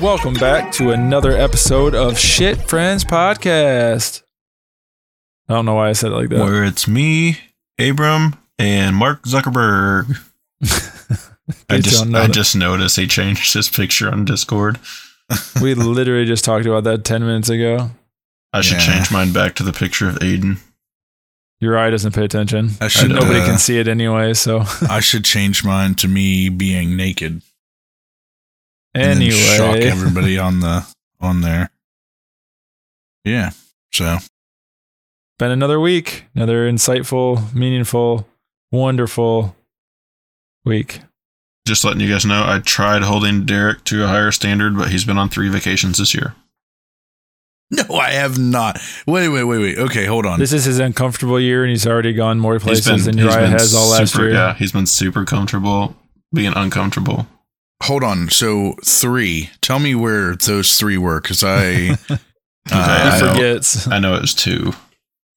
Welcome back to another episode of Shit Friends Podcast. I don't know why I said it like that. where it's me, Abram, and Mark Zuckerberg. I just I that. just noticed he changed his picture on Discord. we literally just talked about that 10 minutes ago. I should Yeah. change mine back to the picture of Aiden. Your eye doesn't pay attention. I should, Nobody uh, can see it anyway, so I should change mine to me being naked. and then shock everybody on the on there. Yeah. So Been another week, another insightful, meaningful, wonderful week. Just letting you guys know, I tried holding Derek to a higher standard, but he's been on three vacations this year. no, I have not. Wait, wait, wait, wait. Okay, hold on. This is his uncomfortable year, and he's already gone more places been, than he's Uriah has all last year. yeah, he's been super comfortable being uncomfortable. hold on. So three. Tell me where those three were, because I. uh, He I I- know. I know it was two.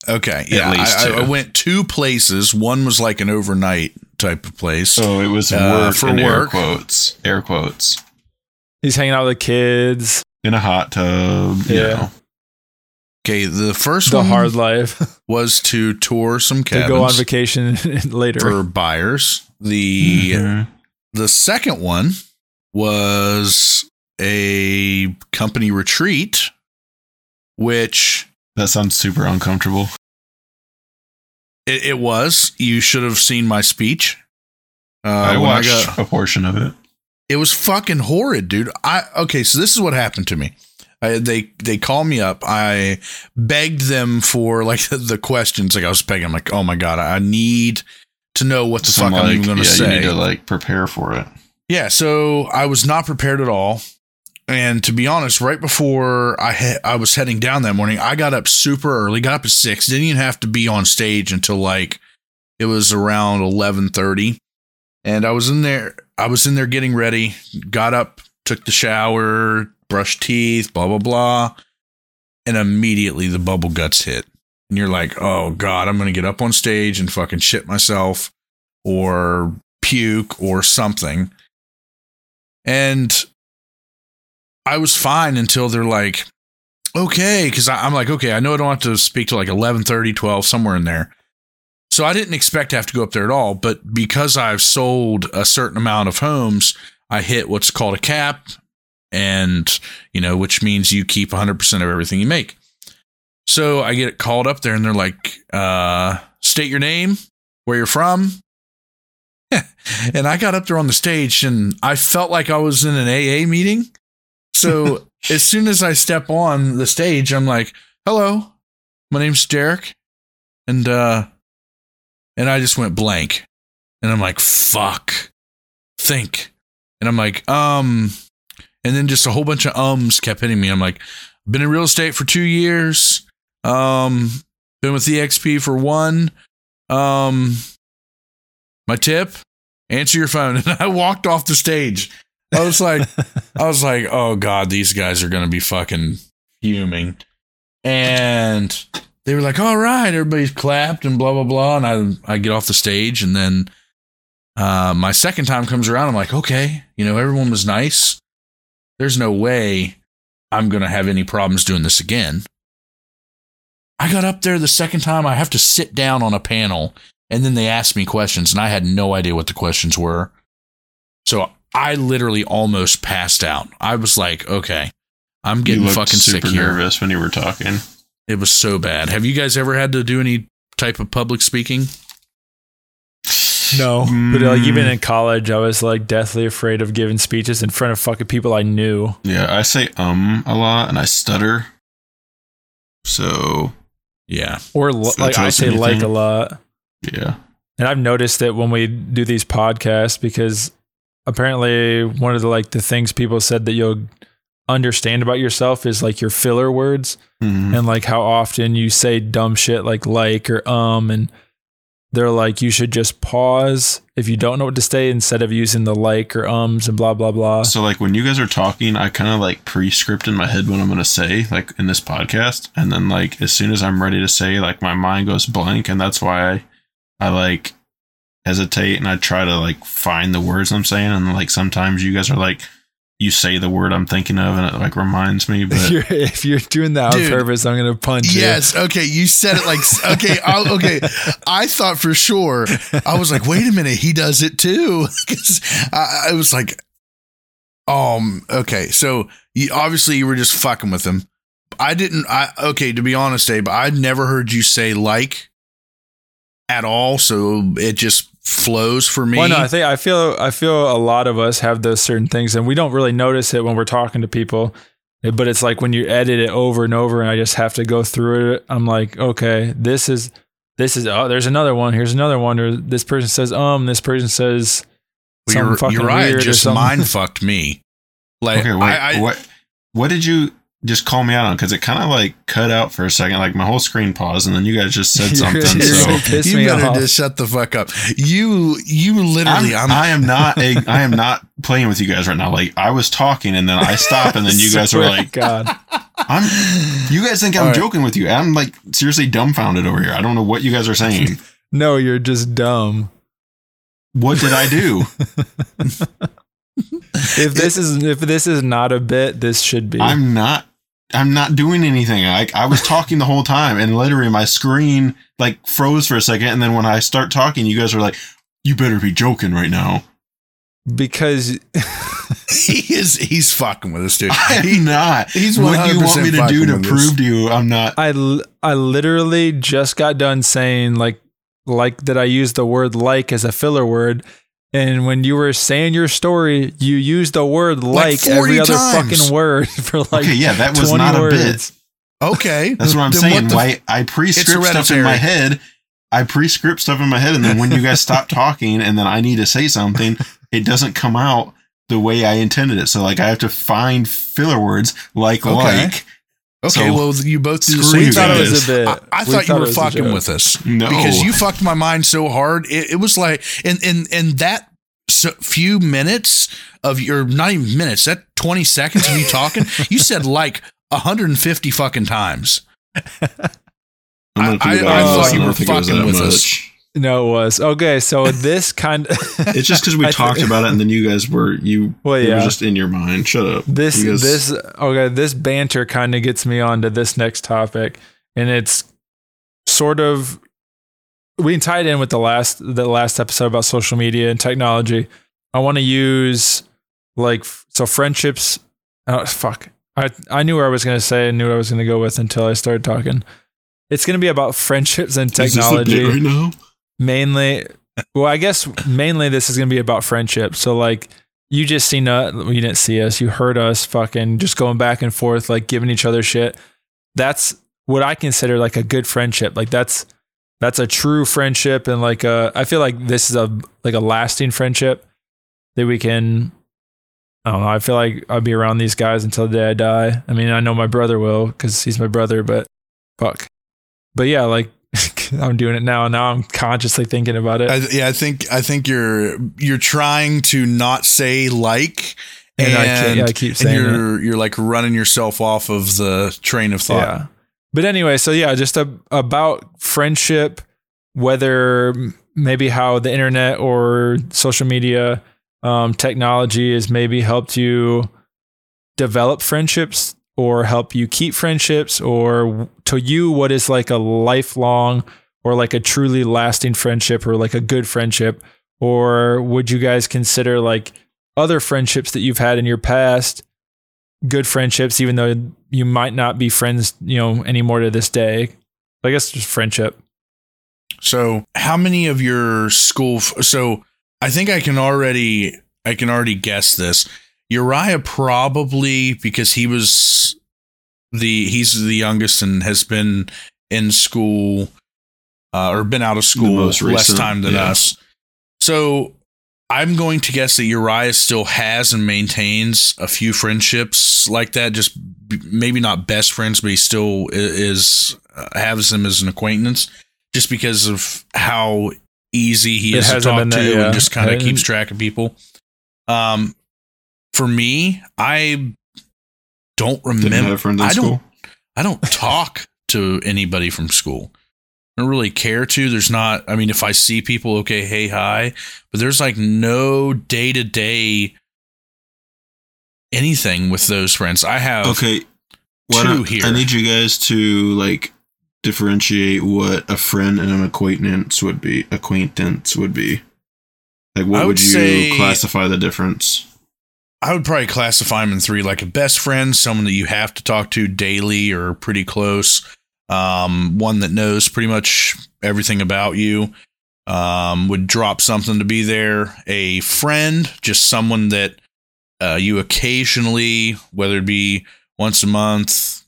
okay, yeah. least I, I- I went two places. One was like an overnight type of place. Oh, it was Uh, work for in air quotes. Air quotes. He's hanging out with the kids. In a hot tub. You Yeah. know. Okay, the first The one hard life. was to tour some cabins. to go on vacation later. for buyers. The Mhm. The second one was a company retreat, which That sounds super uncomfortable. it, it was. You should have seen my speech. Uh, I when watched got- a portion of it. it was fucking horrid, dude. I okay, so this is what happened to me. I, they they called me up. I begged them for like the questions. Like I was begging. I'm like, oh my god, I need to know what the fuck I'm even going to yeah, say. You need to like prepare for it. Yeah, so I was not prepared at all. And to be honest, right before I he- I was heading down that morning, I got up super early, got up at 6, didn't even have to be on stage until like it was around 11:30. And I was in there I was in there getting ready, got up, took the shower, brushed teeth, blah blah blah. And immediately the bubble guts hit. And you're like, "Oh god, I'm going to get up on stage and fucking shit myself or puke or something." And I was fine until they're like, okay, because I'm like, okay, I know I don't have to speak to like 11 12, somewhere in there. So I didn't expect to have to go up there at all. But because I've sold a certain amount of homes, I hit what's called a cap, and, you know, which means you keep 100% of everything you make. So I get called up there and they're like, uh, state your name, where you're from, and I got up there on the stage and I felt like I was in an AA meeting. So as soon as I step on the stage, I'm like, hello, my name's Derek. And, uh, and I just went blank. And I'm like, fuck, think. And I'm like, um, and then just a whole bunch of ums kept hitting me. I'm like, been in real estate for two years. Um, been with EXP for one. Um, my tip, answer your phone. And I walked off the stage. I was like, I was like, oh God, these guys are gonna be fucking fuming. And they were like, all right, everybody's clapped and blah blah blah. And I I get off the stage and then uh my second time comes around, I'm like, okay, you know, everyone was nice. There's no way I'm gonna have any problems doing this again. I got up there the second time, I have to sit down on a panel and then they asked me questions and I had no idea what the questions were. So I literally almost passed out. I was like, okay, I'm getting fucking sick super here. nervous when you were talking. It was so bad. Have you guys ever had to do any type of public speaking? No, but like even Mm. in college, I was like deathly afraid of giving speeches in front of fucking people I knew. Yeah, I say um a lot and I stutter. So Yeah. Or l- like I say you like a lot. yeah. And I've noticed that when we do these podcasts, because apparently one of the like the things people said that you'll understand about yourself is like your filler words Mhm. and like how often you say dumb shit like like or um and they're like you should just pause if you don't know what to say instead of using the like or ums and blah blah blah. So like when you guys are talking, I kind of like pre-script in my head what I'm gonna say, like in this podcast, and then like as soon as I'm ready to say, like my mind goes blank, and that's why I, I like hesitate and I try to like find the words I'm saying, and like sometimes you guys are like, you say the word I'm thinking of, and it like reminds me, if but you're, if you're doing that on purpose, I'm gonna punch you. Yes. Okay. You said it like okay. i okay. I thought for sure. I was like, wait a minute. He does it too. Because I, I was like, um. Okay. So you obviously you were just fucking with him. I didn't. I okay. To be honest, Abe, I'd never heard you say like at all. So it just flows for me. Well, no, I think I feel I feel a lot of us have those certain things, and we don't really notice it when we're talking to people. But it's like when you edit it over and over, and I just have to go through it. I'm like, okay, this is this is oh, there's another one. Here's another one. Or this person says um, this person says Well, something Uri- fucking Uriah weird just something. mind fucked me. Like okay, wait, I, I, what, what did you just call me out on? Because it kind of like cut out for a second, like my whole screen paused, and then you guys just said You're- something. you're so you better off. just shut the fuck up. You you literally I'm, I'm, I am not a, I am not playing with you guys right now. Like I was talking and then I stopped and then you guys were like, God, I'm. You guys think I'm All right. joking with you? I'm like seriously dumbfounded over here. I don't know what you guys are saying. no, you're just dumb. What did I do? If this is if this is not a bit, this should be. I'm not. I'm not doing anything. I I was talking the whole time and literally my screen like froze for a second and then when I start talking, you guys are like, "You better be joking right now." because he is he's fucking with us, dude. I'm not. he's what do you want me to do to with us. prove to you I'm not? I I literally just got done saying like like that I used the word like as a filler word. And when you were saying your story, you used the word Like like, every 40 other times. fucking word for like okay, yeah, that was 20 not a bit. Okay, That's what I'm Then saying. the- Why I pre-script stuff in my head. I pre-script stuff in my head, and then when you guys stop talking, and then I need to say something, it doesn't come out the way I intended it. So like I have to find filler words like Okay. like. Okay. so- well, you both do the same you thought it thing. was a bit. I, I We thought you were fucking with us No, because you fucked my mind so hard. It, it was like in in in that so few minutes of your not even minutes that 20 seconds of you talking you said like 150 fucking times I'm I- I- I thought you were think it was fucking that with much. us. No, it was okay. So this kind of It's just because we I th- talked about it, and then you guys were you. Well, yeah. was just in your mind. Shut up. this guys- this okay this banter kind of gets me on to this next topic and it's sort of we can tie it in with the last the last episode about social media and technology i want to use like so friendships oh fuck i i knew where i was going to say and knew what i was going to go with until i started talking it's going to be about friendships and Is this the technology bit right now. Mainly well i guess mainly this is going to be about friendship. So like you just seen us you didn't see us you heard us fucking just going back and forth like giving each other shit. That's what i consider like a good friendship. Like that's that's a true friendship and like uh i feel like this is a like a lasting friendship that we can i don't know i feel like i'll be around these guys until the day i die. I mean i know my brother will because he's my brother but fuck. But yeah like i'm doing it now. And now i'm consciously thinking about it. I, yeah i think i think you're you're trying to not say like And and, I can't- yeah, I keep and saying you're you're like running yourself off of the train of thought. Yeah. But anyway, so yeah, just a, about friendship, whether maybe how the internet or social media um, technology has maybe helped you develop friendships or help you keep friendships, or to you, what is like a lifelong or like a truly lasting friendship or like a good friendship? Or would you guys consider like other friendships that you've had in your past good friendships, even though you might not be friends, you know, anymore to this day. I guess just friendship. So, how many of your school? F- so, I think I can already I can already guess this. Uriah probably because he was the he's the youngest and has been in school uh, or been out of school less time than yeah. us. So, I'm going to guess that Uriah still has and maintains a few friendships like that. Just b- maybe not best friends, but he still is uh, has them as an acquaintance just because of how easy he It is to talk to that, yeah. and just kind of keeps track of people. Um, for me, I don't remember. have friends in I don't. school. I don't talk to anybody from school. I don't really care to. There's not. I mean, if I see people, okay, hey, hi, but there's like no day to day anything with mm-hmm. those friends. I have. Okay. Why two don't- here. I need you guys to like differentiate what a friend and an acquaintance would be. Acquaintance would be. Like, what I would, would you say- classify the difference? I would probably classify them in three like a best friend, someone that you have to talk to daily or pretty close, um, one that knows pretty much everything about you, um, would drop something to be there, a friend, just someone that uh, you occasionally, whether it be once a month,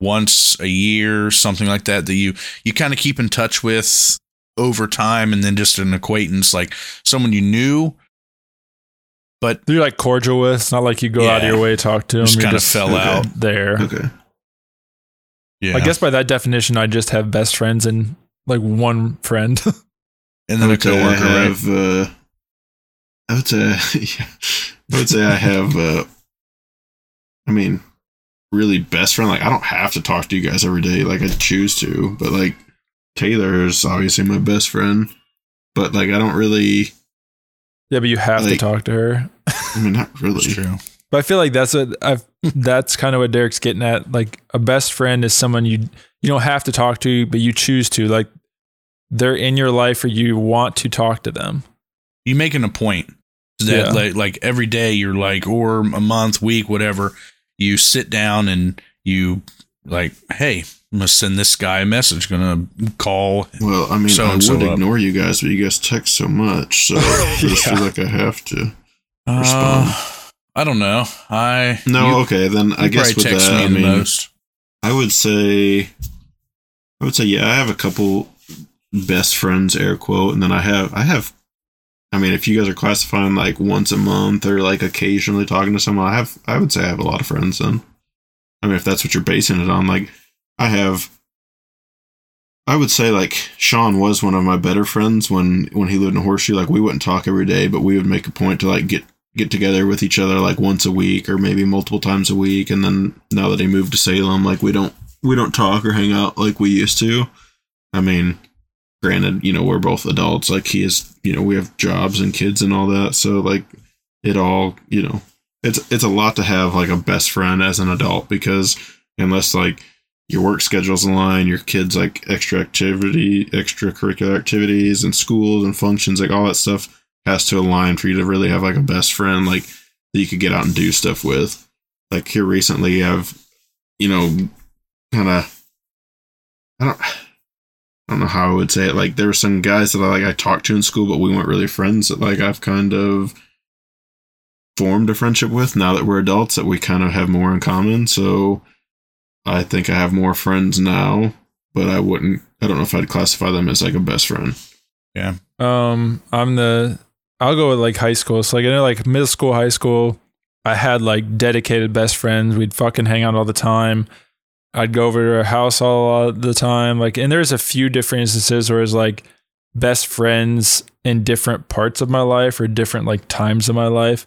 once a year, something like that, that you, you kind of keep in touch with over time, and then just an acquaintance, like someone you knew. But You're like cordial with. It's not like you go out of your way to talk to them. Just You're kinda fell Okay. out. there. Okay. Yeah, I guess by that definition, I just have best friends and like one friend. and I then a would say I coworker, right? Uh, I would say. yeah, I would say I have. Uh, I mean, really best friend. Like I don't have to talk to you guys every day. Like I choose to, but like Taylor is obviously my best friend. But like I don't really. yeah, but you have to talk to her. I mean, not really. That's true. But I feel like that's what I've. that's kind of what Derek's getting at. Like a best friend is someone you you don't have to talk to, but you choose to. Like they're in your life, or you want to talk to them. You making a point that Yeah. like, like every day you're like, or a month, week, whatever, you sit down and you like, hey, I'm gonna send this guy a message, gonna call. Well, I mean, So I and so would up. ignore you guys, but you guys text so much, so I just Yeah. feel like I have to. Uh, I don't know. I No, you- okay, then I guess with that, I mean, most. I would say, I would say, yeah, I have a couple best friends, air quote, and then I have, I have, I mean, if you guys are classifying like once a month or like occasionally talking to someone, I have, I would say I have a lot of friends. Then, I mean, if that's what you're basing it on, like, I have. I would say like Sean was one of my better friends when when he lived in Horseshoe. Like we wouldn't talk every day, but we would make a point to like get get together with each other like once a week or maybe multiple times a week. And then now that he moved to Salem, like we don't we don't talk or hang out like we used to. I mean, granted, you know, we're both adults. Like he is, you know, we have jobs and kids and all that. So like it all, you know, it's it's a lot to have like a best friend as an adult because unless like your work schedule's align, your kids like extra activity, extracurricular activities and schools and functions, like all that stuff has to align for you to really have like a best friend like that you could get out and do stuff with. Like here recently I've you know kind of I don't I don't know how I would say it. Like there were some guys that I like I talked to in school, but we weren't really friends that like I've kind of formed a friendship with now that we're adults that we kind of have more in common. So I think I have more friends now, but I wouldn't I don't know if I'd classify them as like a best friend. Yeah. Um, I'm the. I'll go with like high school. So like I know like middle school, high school, I had like dedicated best friends. We'd fucking hang out all the time. I'd go over to her house all the time. Like, and there's a few different instances where it's like best friends in different parts of my life or different like times of my life,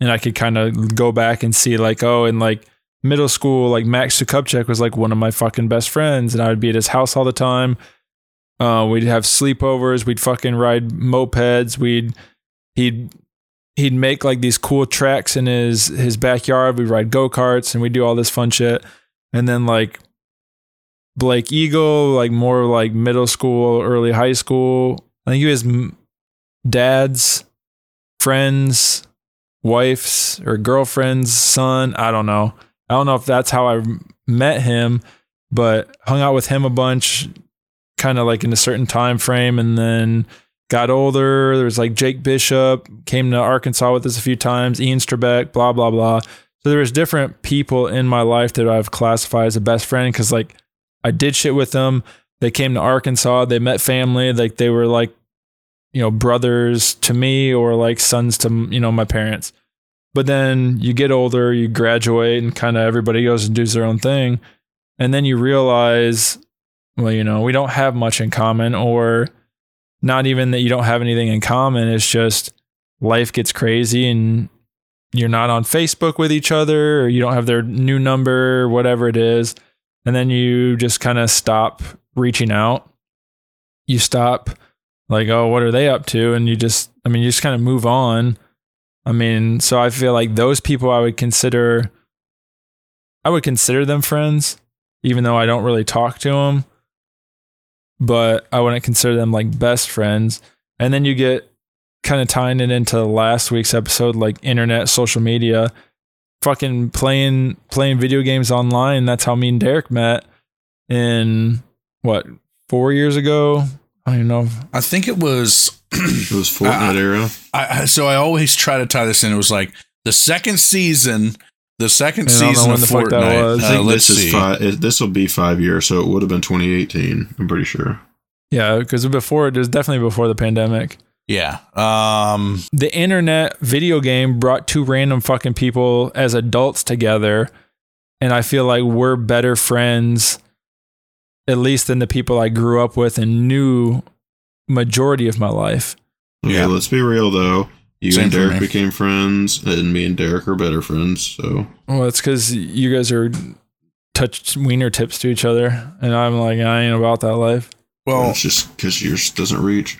and I could kind of go back and see like, oh, in like middle school, like Max Sukupchek was like one of my fucking best friends, and I would be at his house all the time. Uh, we'd have sleepovers. We'd fucking ride mopeds. We'd he'd he'd make like these cool tracks in his his backyard. We'd ride go karts and we'd do all this fun shit. And then like Blake Eagle, like more like middle school, early high school. I think he was dad's friends, wife's or girlfriend's son. I don't know. I don't know if that's how I met him, but hung out with him a bunch, kind of like in a certain time frame, and then got older. There was like Jake Bishop came to Arkansas with us a few times, Ian Strabeck, blah blah blah. So there was different people in my life that I've classified as a best friend because like I did shit with them. They came to Arkansas. They met family. Like they were like, you know, brothers to me or like sons to you know my parents. But then you get older, you graduate, and kind of everybody goes and does their own thing, and then you realize, well, you know, we don't have much in common, or not even that you don't have anything in common. It's just life gets crazy and you're not on Facebook with each other or you don't have their new number, whatever it is. And then you just kind of stop reaching out. You stop like, oh, what are they up to? And you just, I mean, you just kind of move on. I mean, so I feel like those people I would consider, I would consider them friends, even though I don't really talk to them. But I wouldn't consider them like best friends. And then you get kind of tying it into last week's episode, like internet, social media, fucking playing playing video games online. That's how me and Derek met in what four years ago. I don't even know. I think it was It was Fortnite era. I, I- so I always try to tie this in. It was like the second season, the second I season of the fuck that Fortnite. Uh, let's this see. is five. This will be five years, so it would have been 2018. I'm pretty sure. Yeah, because before it was definitely before the pandemic. Yeah. Um. The internet video game brought two random fucking people as adults together, and I feel like we're better friends, at least than the people I grew up with and knew majority of my life. Okay, Yeah. let's be real though. You Same and Derek became friends, and me and Derek are better friends. So Well, it's because you guys are touch wiener tips to each other, and I'm like, I ain't about that life. Well, it's just because yours doesn't reach.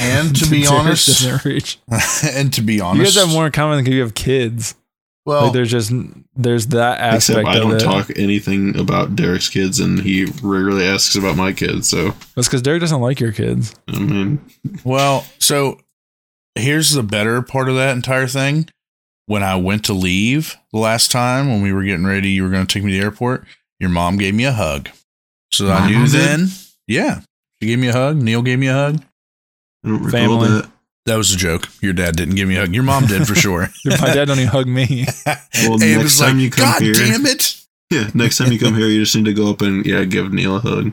and to be honest, doesn't reach. and to be honest, You guys have more in common because you have kids. Well, like there's just there's that aspect Except I of don't it. talk anything about Derek's kids, and he rarely asks about my kids. So That's because Derek doesn't like your kids. I mean, Well, so here's the better part of that entire thing. When I went to leave the last time, when we were getting ready, you were going to take me to the airport. Your mom gave me a hug, so I knew mom did? then. Yeah, she gave me a hug. Neil gave me a hug. I don't recall Family. that. That was a joke. Your dad didn't give me a hug. Your mom did for sure. My dad don't even hug me. Well, And next was time like, you come God here- damn it! Yeah, next time you come here, you just need to go up and yeah, give Neil a hug.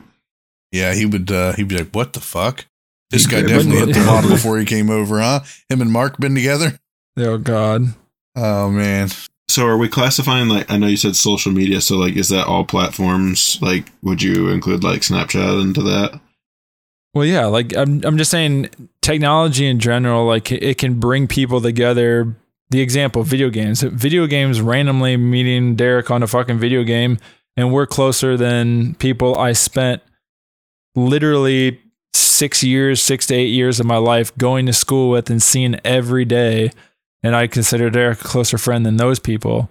Yeah, he would. uh He'd be like, "What the fuck? This He guy definitely my hit the butt. bottom before he came over, huh? Him and Mark been together. oh God. Oh man, So are we classifying like I know you said social media, so like is that all platforms? Like would you include like Snapchat into that? Well, yeah. Like I'm I'm just saying, technology in general, like it can bring people together. The example, video games. Video games randomly meeting Derek on a fucking video game, and we're closer than people I spent literally six years, six to eight years of my life going to school with and seeing every day. And I consider Derek a closer friend than those people.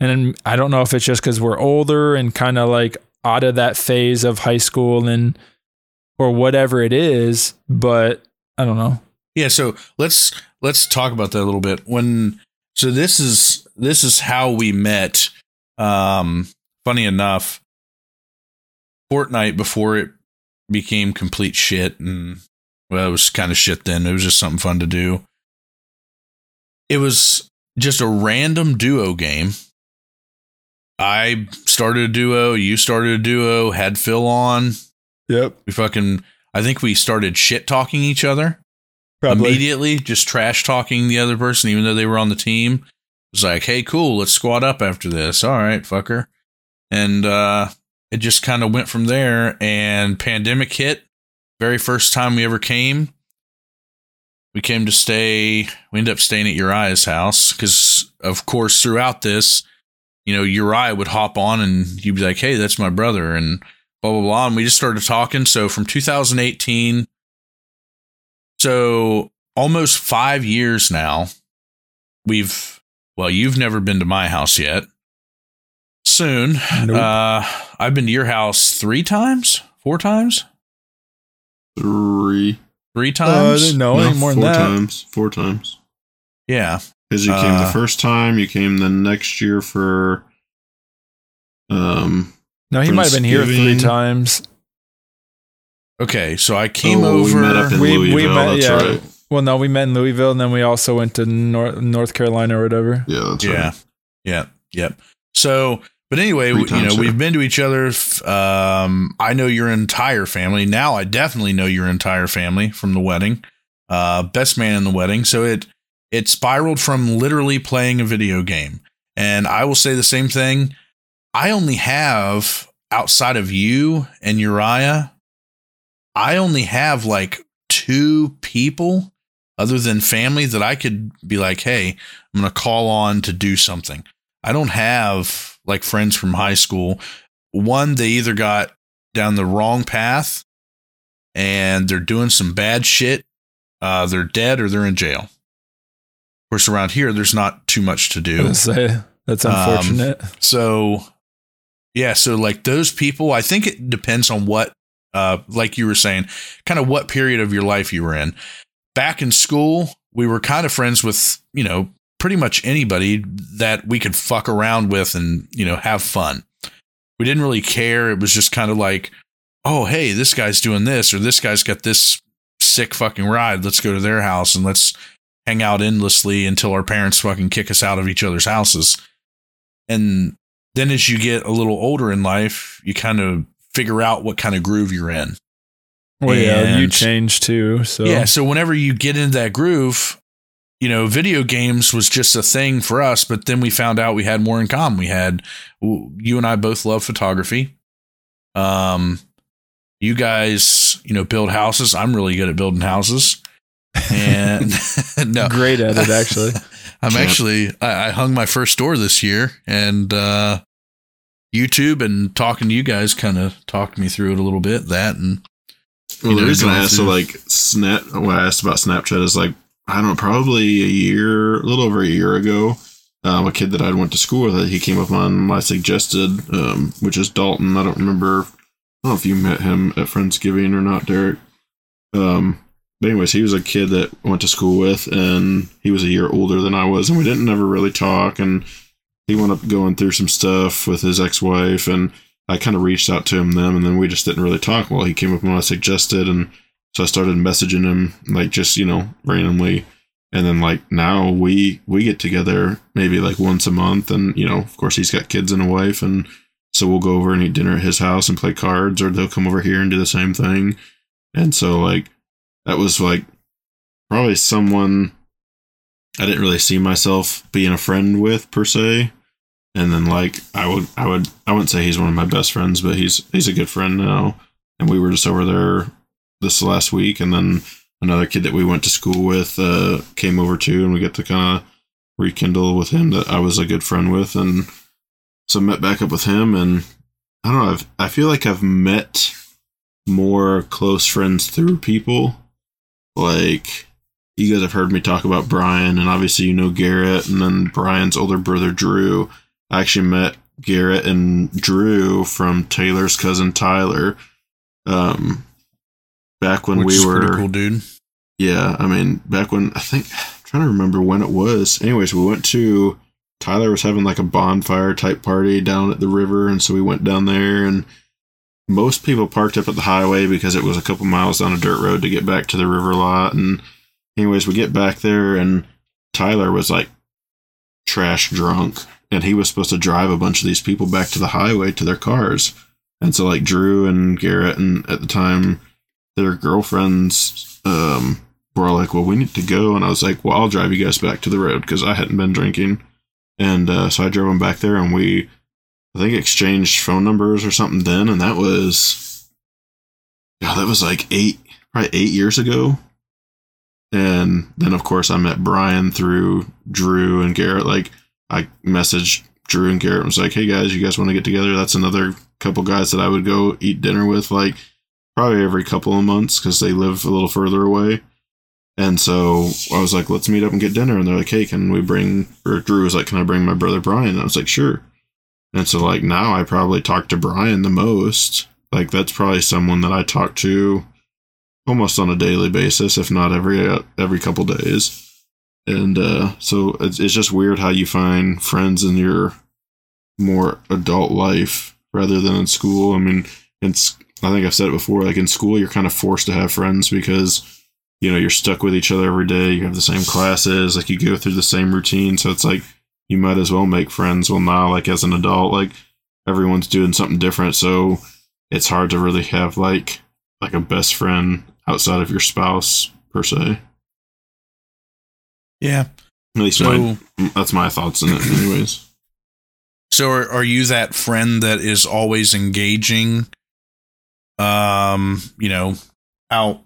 And I don't know if it's just because we're older and kind of like out of that phase of high school and or whatever it is, but I don't know. Yeah, so let's let's talk about that a little bit. When so this is this is how we met. Um funny enough, Fortnite before it became complete shit and well, it was kind of shit then. It was just something fun to do. It was just a random duo game. I started a duo, you started a duo, had Phil on. Yep. We fucking I think we started shit talking each other Probably. immediately just trash talking the other person even though they were on the team it was like hey cool let's squad up after this all right fucker and uh it just kind of went from there and pandemic hit. Very first time we ever came. We came to stay we ended up staying at uriah's house because of course throughout this you know uriah would hop on and you'd be like hey that's my brother and blah blah blah and we just started talking. So from 2018 so almost five years now, we've well, you've never been to my house yet. Soon, Nope. uh, I've been to your house three times, four times, Three. three times. Uh, no, ain't more than four that. times. Four times. Yeah, Because you came Uh, the first time, you came the next year for um No, he might have been here three times. okay. So I came oh, over. we met up in We- we met- that's yeah. right. Well, no, we met in Louisville, and then we also went to North North Carolina or whatever. Yeah, that's yeah, right. yeah, yep. So, but anyway, Three you know, times, we've been to each other. Um, I know your entire family now. I definitely know your entire family from the wedding. Uh, best man in the wedding. So it it spiraled from literally playing a video game. And I will say the same thing. I only have outside of you and Uriah. I only have like two people other than family that I could be like, hey, I'm going to call on to do something. I don't have like friends from high school. One, they either got down the wrong path and they're doing some bad shit. Uh, they're dead or they're in jail. Of course, around here, there's not too much to do. Say, that's Um, unfortunate. So, yeah, so like those people, I think it depends on what, uh, like you were saying, kind of what period of your life you were in. Back in school, we were kind of friends with, you know, pretty much anybody that we could fuck around with and, you know, have fun. We didn't really care. It was just kind of like, oh, hey, this guy's doing this, or this guy's got this sick fucking ride. Let's go to their house and let's hang out endlessly until our parents fucking kick us out of each other's houses. And then as you get a little older in life, you kind of figure out what kind of groove you're in. well, yeah, you change too. So Yeah. So whenever you get into that groove, you know, video games was just a thing for us, but then we found out we had more in common. We had you and I both love photography. Um, you guys, you know, build houses. I'm really good at building houses, and no, great at it actually. I'm Champ. actually I, I hung my first door this year, and uh, YouTube and talking to you guys kind of talked me through it a little bit. That and Well, you the reason I asked through- so like snap what I asked about Snapchat is like I don't know, probably a year, a little over a year ago. Um, a kid that I went to school with, that he came up on my suggested, um, which is Dalton. I don't remember. I don't know if you met him at Friendsgiving or not, Derek. Um, but anyways, he was a kid that I went to school with, and he was a year older than I was, and we didn't never really talk. And he wound up going through some stuff with his ex-wife, and I kind of reached out to him then, and then we just didn't really talk. Well, he came up when I suggested, and so I started messaging him like just you know randomly, and then like now we we get together maybe like once a month, and you know of course he's got kids and a wife, and so we'll go over and eat dinner at his house and play cards, or they'll come over here and do the same thing, and so like that was like probably someone I didn't really see myself being a friend with per se. And then like I would I would I wouldn't say he's one of my best friends, but he's he's a good friend now. And we were just over there this last week and then another kid that we went to school with uh came over too and we get to kind of rekindle with him that I was a good friend with and so met back up with him and I don't know, I've, I feel like I've met more close friends through people. Like you guys have heard me talk about Brian, and obviously you know Garrett, and then Brian's older brother Drew. I actually met Garrett and Drew from Taylor's cousin Tyler. Um, back when which we were, cool, dude. yeah, I mean, back when I think I'm trying to remember when it was. Anyways, we went to Tyler was having like a bonfire type party down at the river, and so we went down there and most people parked up at the highway because it was a couple miles down a dirt road to get back to the river lot. And anyways, we get back there and Tyler was like trash drunk and he was supposed to drive a bunch of these people back to the highway to their cars. And so like Drew and Garrett and at the time their girlfriends um were like, Well, we need to go and I was like, Well, I'll drive you guys back to the road because I hadn't been drinking. And uh, so I drove them back there and we I think exchanged phone numbers or something then, and that was yeah, that was like eight probably eight years ago. And then of course I met Brian through Drew and Garrett. Like I messaged Drew and Garrett and was like, Hey guys, you guys want to get together? That's another couple guys that I would go eat dinner with like probably every couple of months because they live a little further away. And so I was like, let's meet up and get dinner. And they're like, hey, can we bring, or Drew was like, can I bring my brother Brian? And I was like, sure. And so, like, now I probably talk to Brian the most. Like, that's probably someone that I talk to almost on a daily basis, if not every uh, every couple days. And uh, so it's, it's just weird how you find friends in your more adult life rather than in school. I mean, it's I think I've said it before. Like in school, you're kind of forced to have friends because you know you're stuck with each other every day. You have the same classes, like you go through the same routine. So it's like you might as well make friends. Well, now, like as an adult, like everyone's doing something different, so it's hard to really have like like a best friend outside of your spouse per se. Yeah. At least So, my, that's my thoughts on it, anyways. so are, are you that friend that is always engaging? Um, you know, out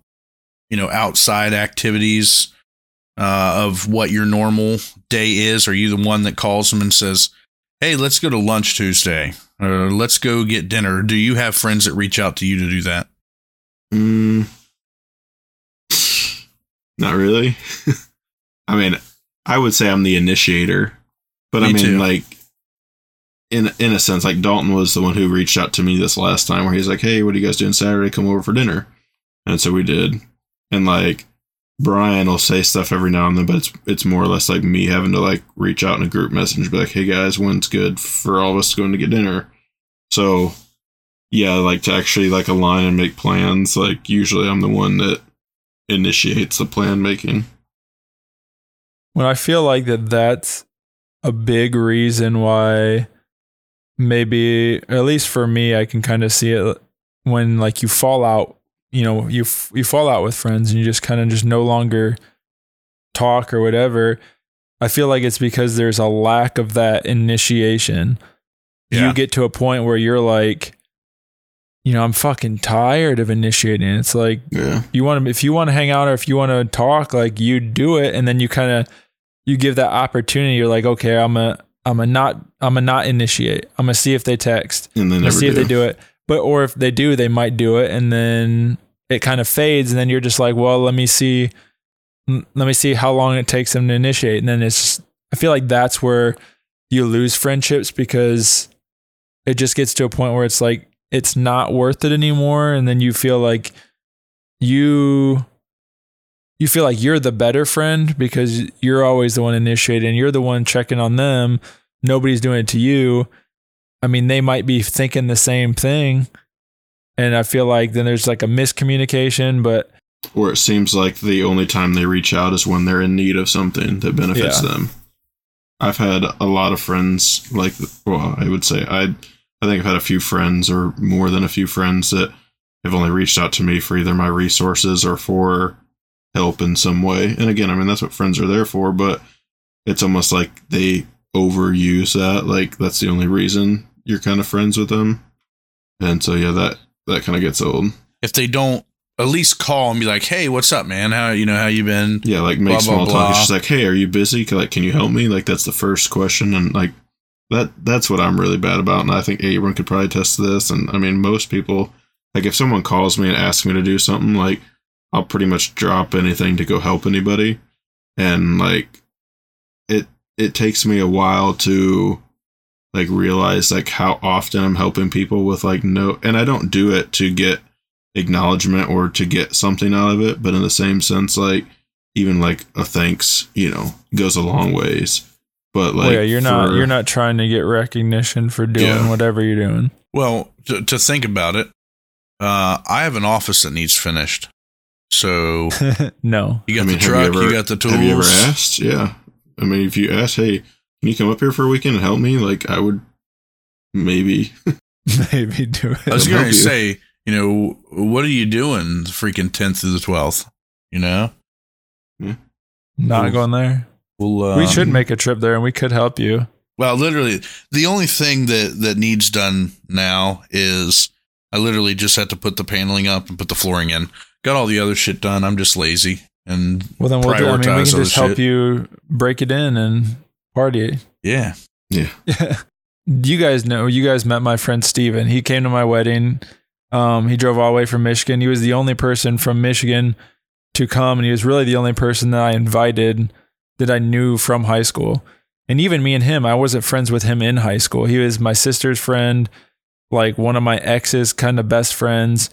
you know, outside activities uh, of what your normal day is? Are you the one that calls them and says, "Hey, let's go to lunch Tuesday," or "Let's go get dinner"? Do you have friends that reach out to you to do that? Mm, not really. I mean, I would say I'm the initiator, but I mean, too. like, in in a sense, like Dalton was the one who reached out to me this last time, where he's like, "Hey, what are you guys doing Saturday? Come over for dinner," and so we did. And like, Brian will say stuff every now and then, but it's it's more or less like me having to like reach out in a group message, be like, "Hey guys, when's good for all of us going to get dinner?" So, yeah, like to actually like align and make plans. Like, usually I'm the one that initiates the plan making. When I feel like that that's a big reason why maybe at least for me I can kind of see it when like you fall out, you know, you f- you fall out with friends and you just kind of just no longer talk or whatever. I feel like it's because there's a lack of that initiation. Yeah. You get to a point where you're like you know, I'm fucking tired of initiating. It's like Yeah. you want to if you want to hang out or if you want to talk like you do it and then you kind of you give that opportunity you're like okay i'm a i'm a not i'm a not initiate. I'm gonna see if they text. And they i'm see if they do. it. But or if they do they might do it and then it kind of fades and then you're just like well let me see let me see how long it takes them to initiate. And then it's just, i feel like that's where you lose friendships because it just gets to a point where it's like it's not worth it anymore and then you feel like you you feel like you're the better friend because you're always the one initiating you're the one checking on them nobody's doing it to you i mean they might be thinking the same thing and i feel like then there's like a miscommunication but or it seems like the only time they reach out is when they're in need of something that benefits Yeah. them. I've had a lot of friends like well, I would say I I think I've had a few friends or more than a few friends that have only reached out to me for either my resources or for help in some way. And again, I mean that's what friends are there for, but it's almost like they overuse that like that's the only reason you're kind of friends with them. And so yeah, that that kind of gets old. If they don't at least call and be like, "Hey, what's up, man? How you know how you been?" Yeah, like make Blah, blah, small talk. blah. It's just like, hey, are you busy? Can, like, can you help me? Like, that's the first question, and like that that's what I'm really bad about. And I think everyone could probably test this. And I mean, most people, like, if someone calls me and asks me to do something, like, I'll pretty much drop anything to go help anybody. And like, it it takes me a while to like realize like how often I'm helping people with like no, and I don't do it to get acknowledgement or to get something out of it, but in the same sense, like even like a thanks, you know, goes a long ways. But like, well, yeah you're not you're not trying to get recognition for doing Yeah. whatever you're doing Well, to, to think about it, uh, I have an office that needs finished. So no you got I mean, the truck, you you, got the tools. Have you ever asked? Yeah, I mean, if you ask, hey, can you come up here for a weekend and help me? Like, I would maybe. maybe do it. I was going to say, you know, what are you doing the freaking 10th through the 12th? You know? not going there Well, we um, should make a trip there and we could help you Well, literally, the only thing that that needs done now is I literally just had to put the paneling up and put the flooring in. Got all the other shit done. I'm just lazy and well then we'll do, i mean we Prioritize can other just help shit. you break it in and party yeah. Yeah. you guys know, you guys met my friend Steven. He came to my wedding. Um, he drove all the way from Michigan. He was the only person from Michigan to come, and he was really the only person that I invited that I knew from high school. And even me and him, I wasn't friends with him in high school. He was my sister's friend, like one of my ex's kind of best friends.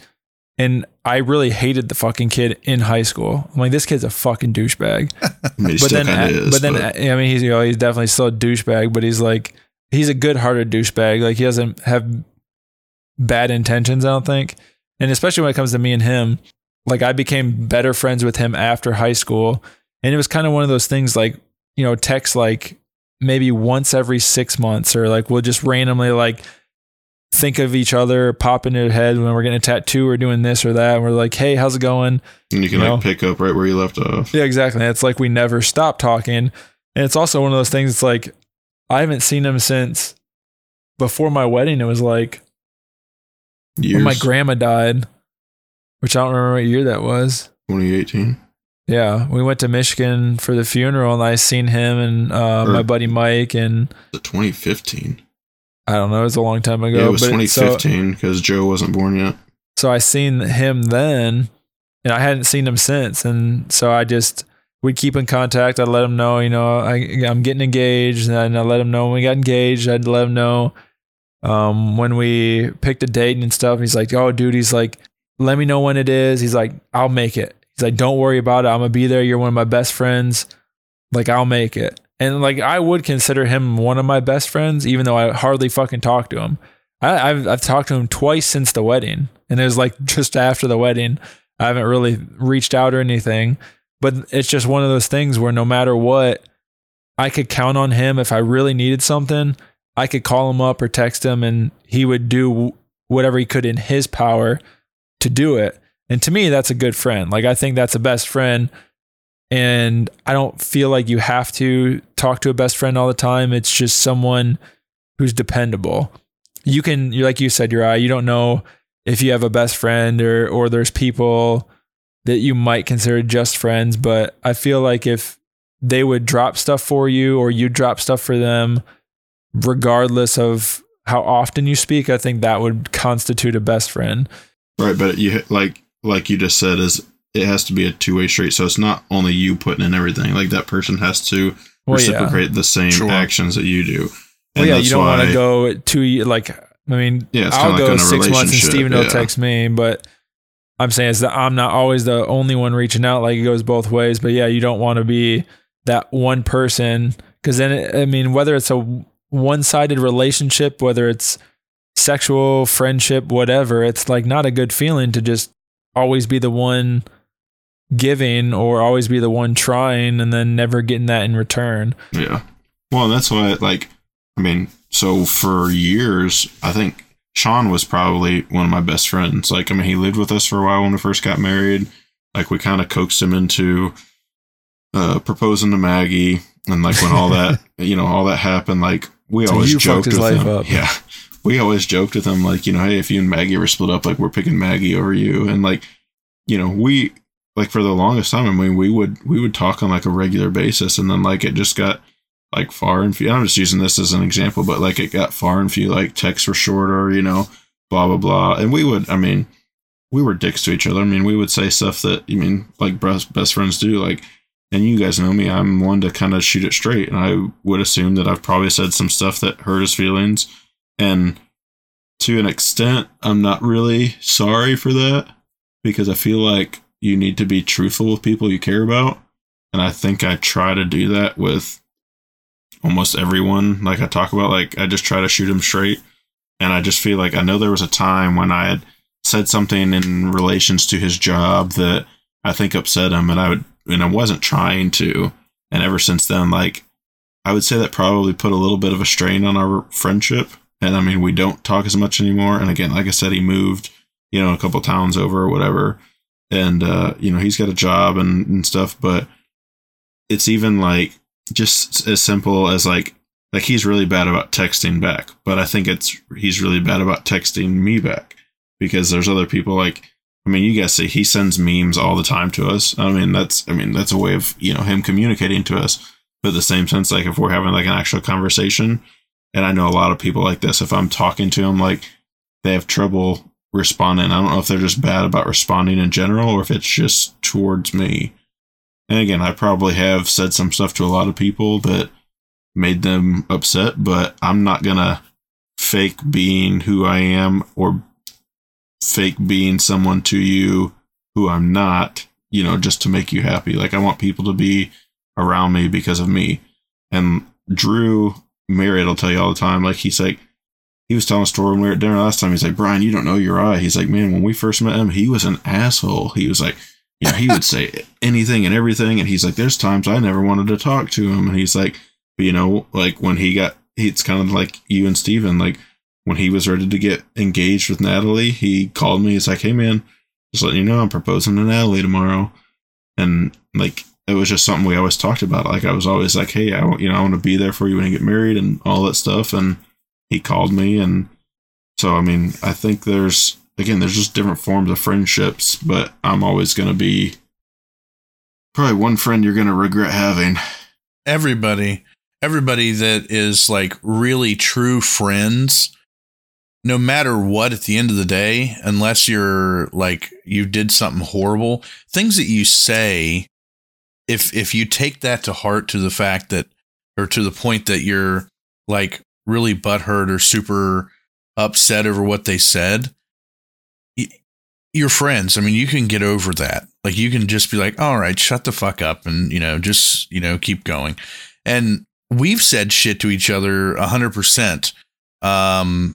And I really hated the fucking kid in high school. I'm like, this kid's a fucking douchebag I mean, he but then, kind of is. but then, I mean, he's you know, he's definitely still a douchebag, but he's like, he's a good-hearted douchebag. Like he doesn't have bad intentions, I don't think. And especially when it comes to me and him, like I became better friends with him after high school, and it was kind of one of those things, like you know, text like maybe once every six months, or like we'll just randomly like think of each other, pop into their head when we're getting a tattoo or doing this or that. And we're like, hey, how's it going? and you can you like know. pick up right where you left off. Yeah, exactly. It's like we never stop talking. And it's also one of those things, it's like I haven't seen him since before my wedding. It was like Years. when my grandma died, which I don't remember what year that was. 2018. Yeah, we went to Michigan for the funeral, and I seen him and uh, my buddy Mike, and The 2015. I don't know, it was a long time ago. Yeah, it was but 2015 because Joe wasn't born yet. so I seen him then, and I hadn't seen him since, and so I just we'd keep in contact. I'd let him know, you know, I, I'm getting engaged, and I let him know when we got engaged. I'd let him know um, when we picked a date and stuff. He's like, "Oh, dude," he's like, "Let me know when it is." He's like, "I'll make it." He's like, "Don't worry about it. I'm gonna be there. You're one of my best friends. Like, I'll make it." And like, I would consider him one of my best friends, even though I hardly fucking talk to him. I, I've I've talked to him twice since the wedding, and it was like just after the wedding. I haven't really reached out or anything, but it's just one of those things where no matter what, I could count on him if I really needed something. I could call him up or text him, and he would do whatever he could in his power to do it. And to me, that's a good friend. Like I think that's a best friend. And I don't feel like you have to talk to a best friend all the time. It's just someone who's dependable. You can, like you said, Uriah. You don't know if you have a best friend or or there's people that you might consider just friends. But I feel like if they would drop stuff for you or you drop stuff for them, regardless of how often you speak, I think that would constitute a best friend. Right, but you like like you just said is it has to be a two way street. So it's not only you putting in everything. Like that person has to Well, yeah. reciprocate the same Sure. actions that you do. Well, yeah, you that's don't want why- to go two ye- like I mean, Yeah, I'll kinda like go six months and relationship, Steven will yeah. text me, but I'm saying is that I'm not always the only one reaching out. Like it goes both ways. But yeah, you don't want to be that one person because then it, I mean, whether it's a one sided relationship, whether it's sexual, friendship, whatever, it's like not a good feeling to just always be the one giving or always be the one trying and then never getting that in return. Yeah. Well, that's why, like, I mean, so for years, I think Sean was probably one of my best friends. Like, I mean, he lived with us for a while when we first got married. Like, we kind of coaxed him into uh, proposing to Maggie, and like when all that, you know, all that happened, like we So always joked his with life him. up. Yeah, we always joked with him, like, you know, hey, if you and Maggie were split up, like we're picking Maggie over you, and like, you know, we like for the longest time, I mean, we would we would talk on like a regular basis, and then like it just got like far and few. I'm just using this as an example, but like it got far and few. Like texts were shorter, you know, blah blah blah. And we would, I mean, we were dicks to each other. I mean, we would say stuff that you mean like best best friends do. Like, and you guys know me, I'm one to kind of shoot it straight, and I would assume that I've probably said some stuff that hurt his feelings, and to an extent, I'm not really sorry for that because I feel like you need to be truthful with people you care about. And I think I try to do that with almost everyone. Like I talk about, like I just try to shoot them straight. And I just feel like I know there was a time when I had said something in relations to his job that I think upset him, and I would, and I wasn't trying to. And ever since then, like I would say that probably put a little bit of a strain on our friendship. And I mean, we don't talk as much anymore. And again, like I said, he moved, you know, a couple towns over or whatever. And, uh, you know, he's got a job and, and stuff, but it's even like just as simple as like, like he's really bad about texting back, but I think it's, he's really bad about texting me back because there's other people like, I mean, you guys see he sends memes all the time to us. I mean, that's, I mean, that's a way of, you know, him communicating to us. But the same sense, like if we're having like an actual conversation, and I know a lot of people like this, if I'm talking to them, like they have trouble responding. I don't know if they're just bad about responding in general or if it's just towards me. And again, I probably have said some stuff to a lot of people that made them upset, but I'm not going to fake being who I am or fake being someone to you who I'm not, you know, just to make you happy. Like I want people to be around me because of me. And Drew Marriott will tell you all the time, like he's like he was telling a story when we were at dinner last time. He's like, Brian, you don't know Uriah. He's like, man, when we first met him, he was an asshole. He was like, know, he would say anything and everything. And he's like, there's times I never wanted to talk to him. And he's like, you know, like when he got, it's kind of like you and Steven, like when he was ready to get engaged with Natalie, he called me. He's like, hey, man, just letting you know, I'm proposing to Natalie tomorrow. And like, it was just something we always talked about. Like, I was always like, hey, I, you know, I want to be there for you when you get married and all that stuff. And he called me. And so, I mean, I think there's, again, there's just different forms of friendships, but I'm always going to be Probably one friend you're gonna regret having. everybody everybody that is like really true friends no matter what at the end of the day unless you're like you did something horrible things that you say if if you take that to heart to the fact that or to the point that you're like really butthurt or super upset over what they said your friends i mean you can get over that like you can just be like all right shut the fuck up and you know just you know keep going and we've said shit to each other a hundred percent. Um,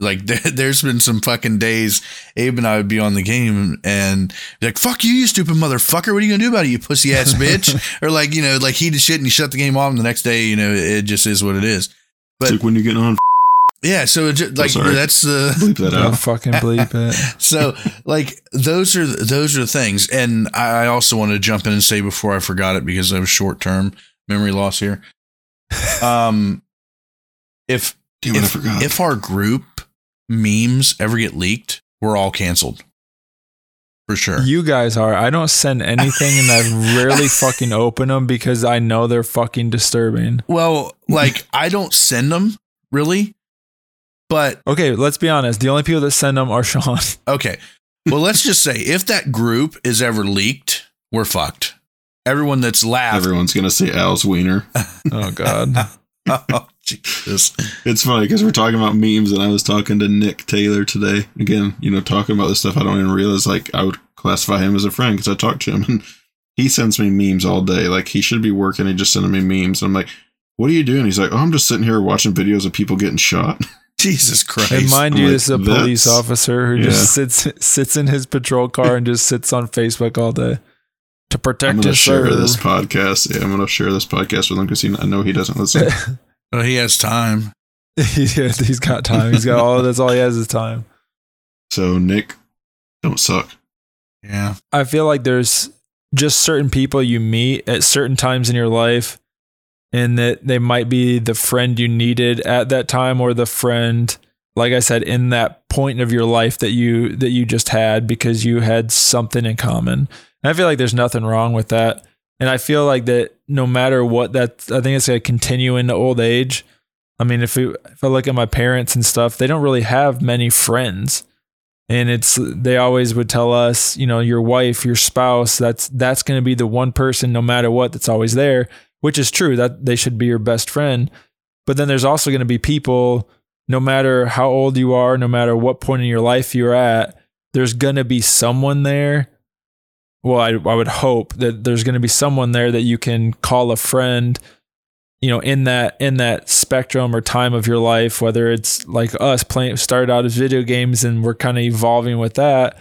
like there, there's been some fucking days Abe and I would be on the game and be like, fuck you, you stupid motherfucker. What are you gonna do about it, you pussy ass bitch? or like, you know, like he did shit and he shut the game off and the next day, you know, it just is what it is. But- it's like when you're getting on. Yeah. So it just, like sorry. that's the, Bleep that Don't out. fucking bleep it. so like those are those are the things and i I also want to jump in and say before i forgot it because i was short term memory loss here um if Damn if, if our group memes ever get leaked we're all canceled for sure You guys are. I don't send anything and I rarely fucking open them because I know they're fucking disturbing. well like i don't send them really but Okay, let's be honest. The only people that send them are Sean. okay well let's just say if that group is ever leaked we're fucked everyone that's laughed Everyone's gonna say Al's wiener. Oh God. oh jesus It's funny because we're talking about memes, and I was talking to Nick Taylor today. Again, you know, talking about this stuff. I don't even realize like I would classify him as a friend because I talked to him, and he sends me memes all day. Like he should be working, he just sending me memes. And I'm like, "What are you doing?" He's like, "Oh, I'm just sitting here watching videos of people getting shot." jesus christ And mind I'm you, like, this is a police officer who just sits sits in his patrol car and just sits on Facebook all day to protect. I'm gonna share server. this podcast. Yeah, I'm gonna share this podcast with him because I know he doesn't listen. Oh, he has time. yeah, he's got time. He's got all. That's all he has is time. so Nick, don't suck. Yeah. I feel like there's just certain people you meet at certain times in your life, and that they might be the friend you needed at that time, or the friend, like I said, in that point of your life that you that you just had because you had something in common. And I feel like there's nothing wrong with that, and I feel like that no matter what that, I think it's gonna continue into old age. I mean, if we, if I look at my parents and stuff, they don't really have many friends and it's they always would tell us you know your wife your spouse that's that's going to be the one person no matter what that's always there which is true that they should be your best friend but then there's also going to be people no matter how old you are no matter what point in your life you're at there's going to be someone there well I, I would hope that there's going to be someone there that you can call a friend you know in that in that spectrum or time of your life whether it's like us playing started out as video games and we're kind of evolving with that.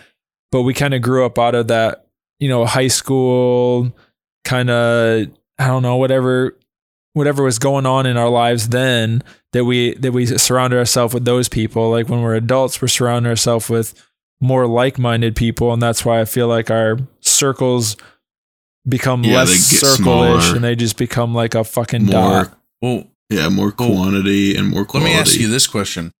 But we kind of grew up out of that you know high school kind of i don't know whatever whatever was going on in our lives then that we that we surrounded ourselves with those people. Like when we're adults we're surrounding ourselves with more like-minded people and that's why i feel like our circles become Yeah, less they circle-ish smaller. and they just become like a fucking More, dot Well, yeah, more Well, quantity and more let quality. me ask you this question.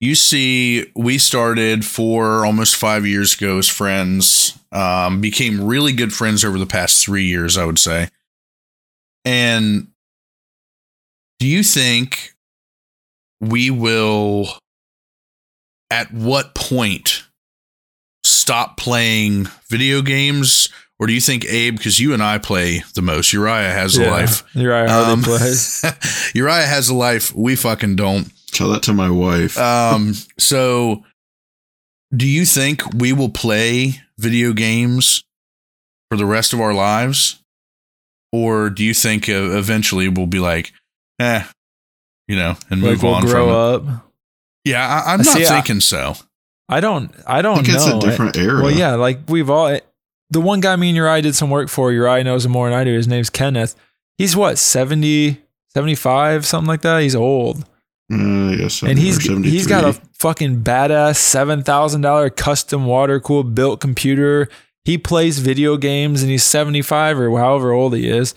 You see, we started four, almost five years ago as friends, um, became really good friends over the past three years, I would say. And do you think we will, at what point, stop playing video games? Or do you think, Abe, because you and I play the most, Uriah has a life. You're Um, plays. Uriah has a life. We fucking don't. Tell that to my wife. Um, so do you think we will play video games for the rest of our lives? Or do you think uh, eventually we'll be like, eh, you know, and Like move we'll on from it? grow up. Yeah, I, I'm not See, I- thinking so. I don't. I I don't think it's know. a different era. Well, yeah, like we've all. The one guy me and Uriah did some work for. Uriah knows him more than I do. His name's Kenneth. He's what 70, 75, something like that. He's old, Uh, and he's he's got a fucking badass seven thousand dollar custom water cooled built computer. He plays video games, and he's seventy five or however old he is.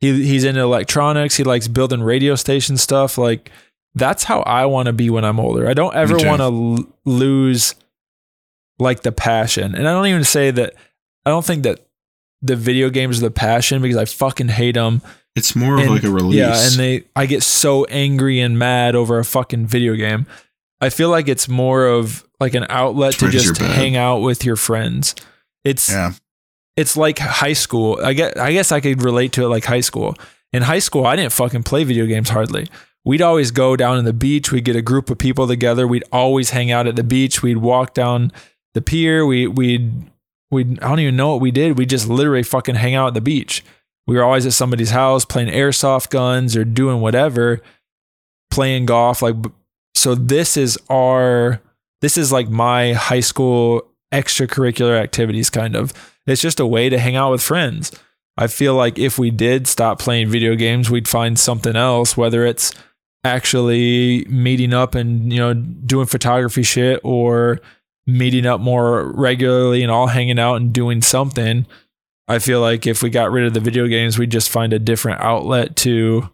He he's into electronics. He likes building radio station stuff. Like that's how I want to be when I'm older. I don't ever want to l- lose like the passion. And I don't even say that I don't think that the video games are the passion because I fucking hate them. It's more of like a release. Yeah, and they I get so angry and mad over a fucking video game. I feel like it's more of like an outlet to just hang out with your friends. It's Yeah. it's like high school. I get I guess I could relate to it like high school. In high school, I didn't fucking play video games hardly. We'd always go down to the beach. We'd get a group of people together. We'd always hang out at the beach. We'd walk down the pier. We we'd we I don't even know what we did. We just literally fucking hang out at the beach. We were always at somebody's house playing airsoft guns or doing whatever, playing golf. Like so, this is our this is like my high school extracurricular activities kind of. It's just a way to hang out with friends. I feel like if we did stop playing video games, we'd find something else, whether it's actually meeting up and, you know, doing photography shit or meeting up more regularly and all hanging out and doing something. I feel like if we got rid of the video games, we'd just find a different outlet to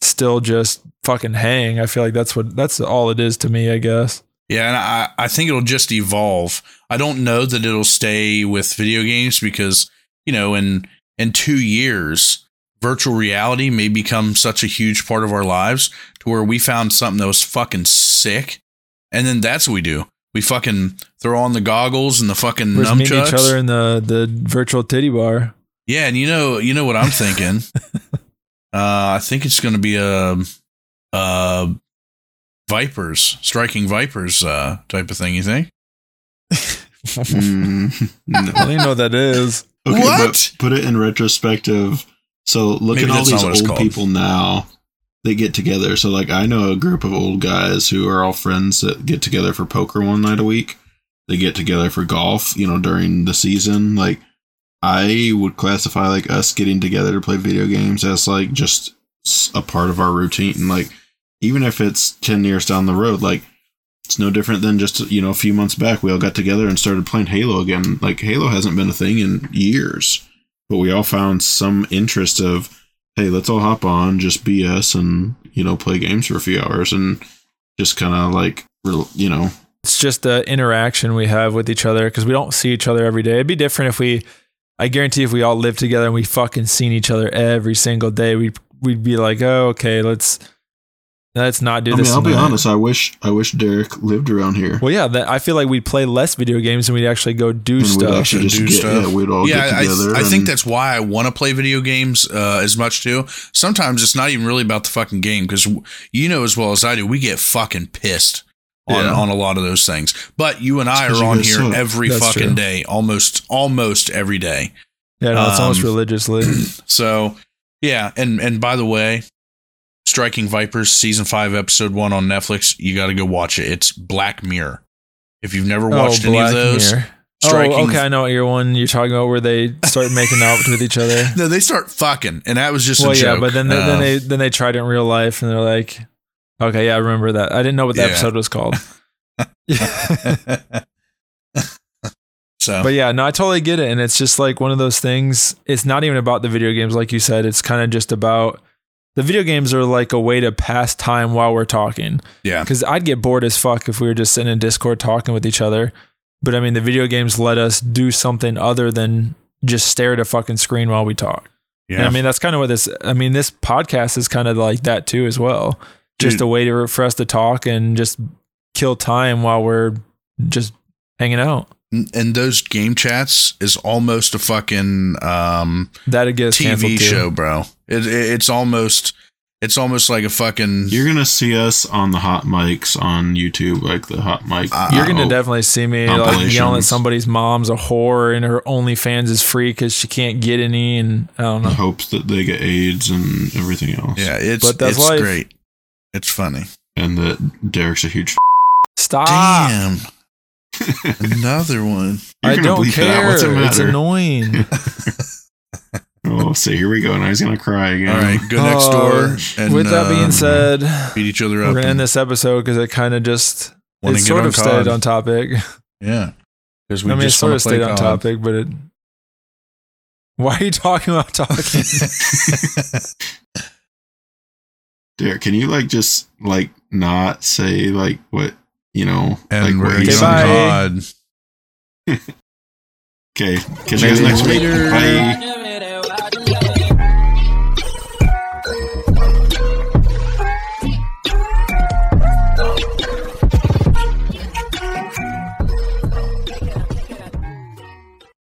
still just fucking hang. I feel like that's what that's all it is to me, I guess. Yeah, and I, I think it'll just evolve. I don't know that it'll stay with video games because, you know, in in two years, virtual reality may become such a huge part of our lives to where we found something that was fucking sick. And then that's what we do. We fucking throw on the goggles and the fucking We're just meeting nunchucks. each other in the the virtual titty bar. Yeah, and you know, you know what I'm thinking. uh, I think it's going to be a, a vipers, striking vipers uh, type of thing. You think? Mm, no. I don't even know what that is. Okay, What? But put it in retrospective. So look Maybe at all these old people now. They get together. So like I know a group of old guys who are all friends that get together for poker one night a week. They get together for golf, you know, during the season. Like I would classify like us getting together to play video games as like just a part of our routine. And like even if it's 10 years down the road, like it's no different than just you know a few months back we all got together and started playing Halo again. Like Halo hasn't been a thing in years, but we all found some interest of hey, let's all hop on, just BS and you know play games for a few hours and just kind of like you know It's just the interaction we have with each other because we don't see each other every day. It'd be different if we, I guarantee, if we all lived together and we fucking seen each other every single day, we'd we'd be like, oh, okay, let's let's not do I this. mean, I'll be honest. I wish I wish Derek lived around here. Well, yeah, that, I feel like we'd play less video games and we'd actually go do and we'd stuff. actually just do get, stuff. yeah, we'd all yeah, get I, together. I think that's why I want to play video games uh, as much too. Sometimes it's not even really about the fucking game because you know as well as I do, we get fucking pissed on, Yeah. on a lot of those things. But you and I are on here suck. every That's fucking true. day, almost almost every day. yeah, no, it's almost um, religiously. So yeah, and and by the way, Striking Vipers season five episode one on Netflix. You got to go watch it. It's Black Mirror. If you've never watched any of those, Mirror. Striking Oh, okay, I know what you're one you're talking about where they start making out with each other. no, they start fucking, and that was just well, a joke. yeah, but then they, Uh, then they then they tried it in real life and they're like, okay, yeah, I remember that. I didn't know what the Yeah. episode was called. so But yeah, no, I totally get it. And it's just like one of those things. It's not even about the video games, like you said. It's kind of just about the video games are like a way to pass time while we're talking. yeah, Because I'd get bored as fuck if we were just sitting in Discord talking with each other. But I mean, the video games let us do something other than just stare at a fucking screen while we talk. And yeah. I mean, that's kind of what this, I mean, this podcast is kind of like that too, as well. Just Dude. a way to, for us to talk and just kill time while we're just hanging out. And those game chats is almost a fucking um, That'd get us TV too. show, bro. It, it, it's almost it's almost like a fucking You're gonna see us on the hot mics on YouTube, like the hot mic. Uh, You're gonna definitely see me like yelling at somebody's mom's a whore and her OnlyFans is free because she can't get any, and I don't in know. hopes that they get AIDS and everything else. yeah. It's But that's it's life. great. It's funny. and that Derek's a huge. Stop! Damn, another one. You're I don't bleep that out. care. It It's annoying. Oh, see, here we go. Now he's gonna cry again. All right, go next Uh, door. And, With that being said, beat each other up. we're gonna end this episode because it kind of just it get sort on of stayed on topic. Yeah, because we I mean, it just sort of play stayed on topic, but it. Why are you talking about talking? Derek, can you like just like not say like what you know? and like we're what Okay, he's on bye. Okay. Catch you guys next week. Bye.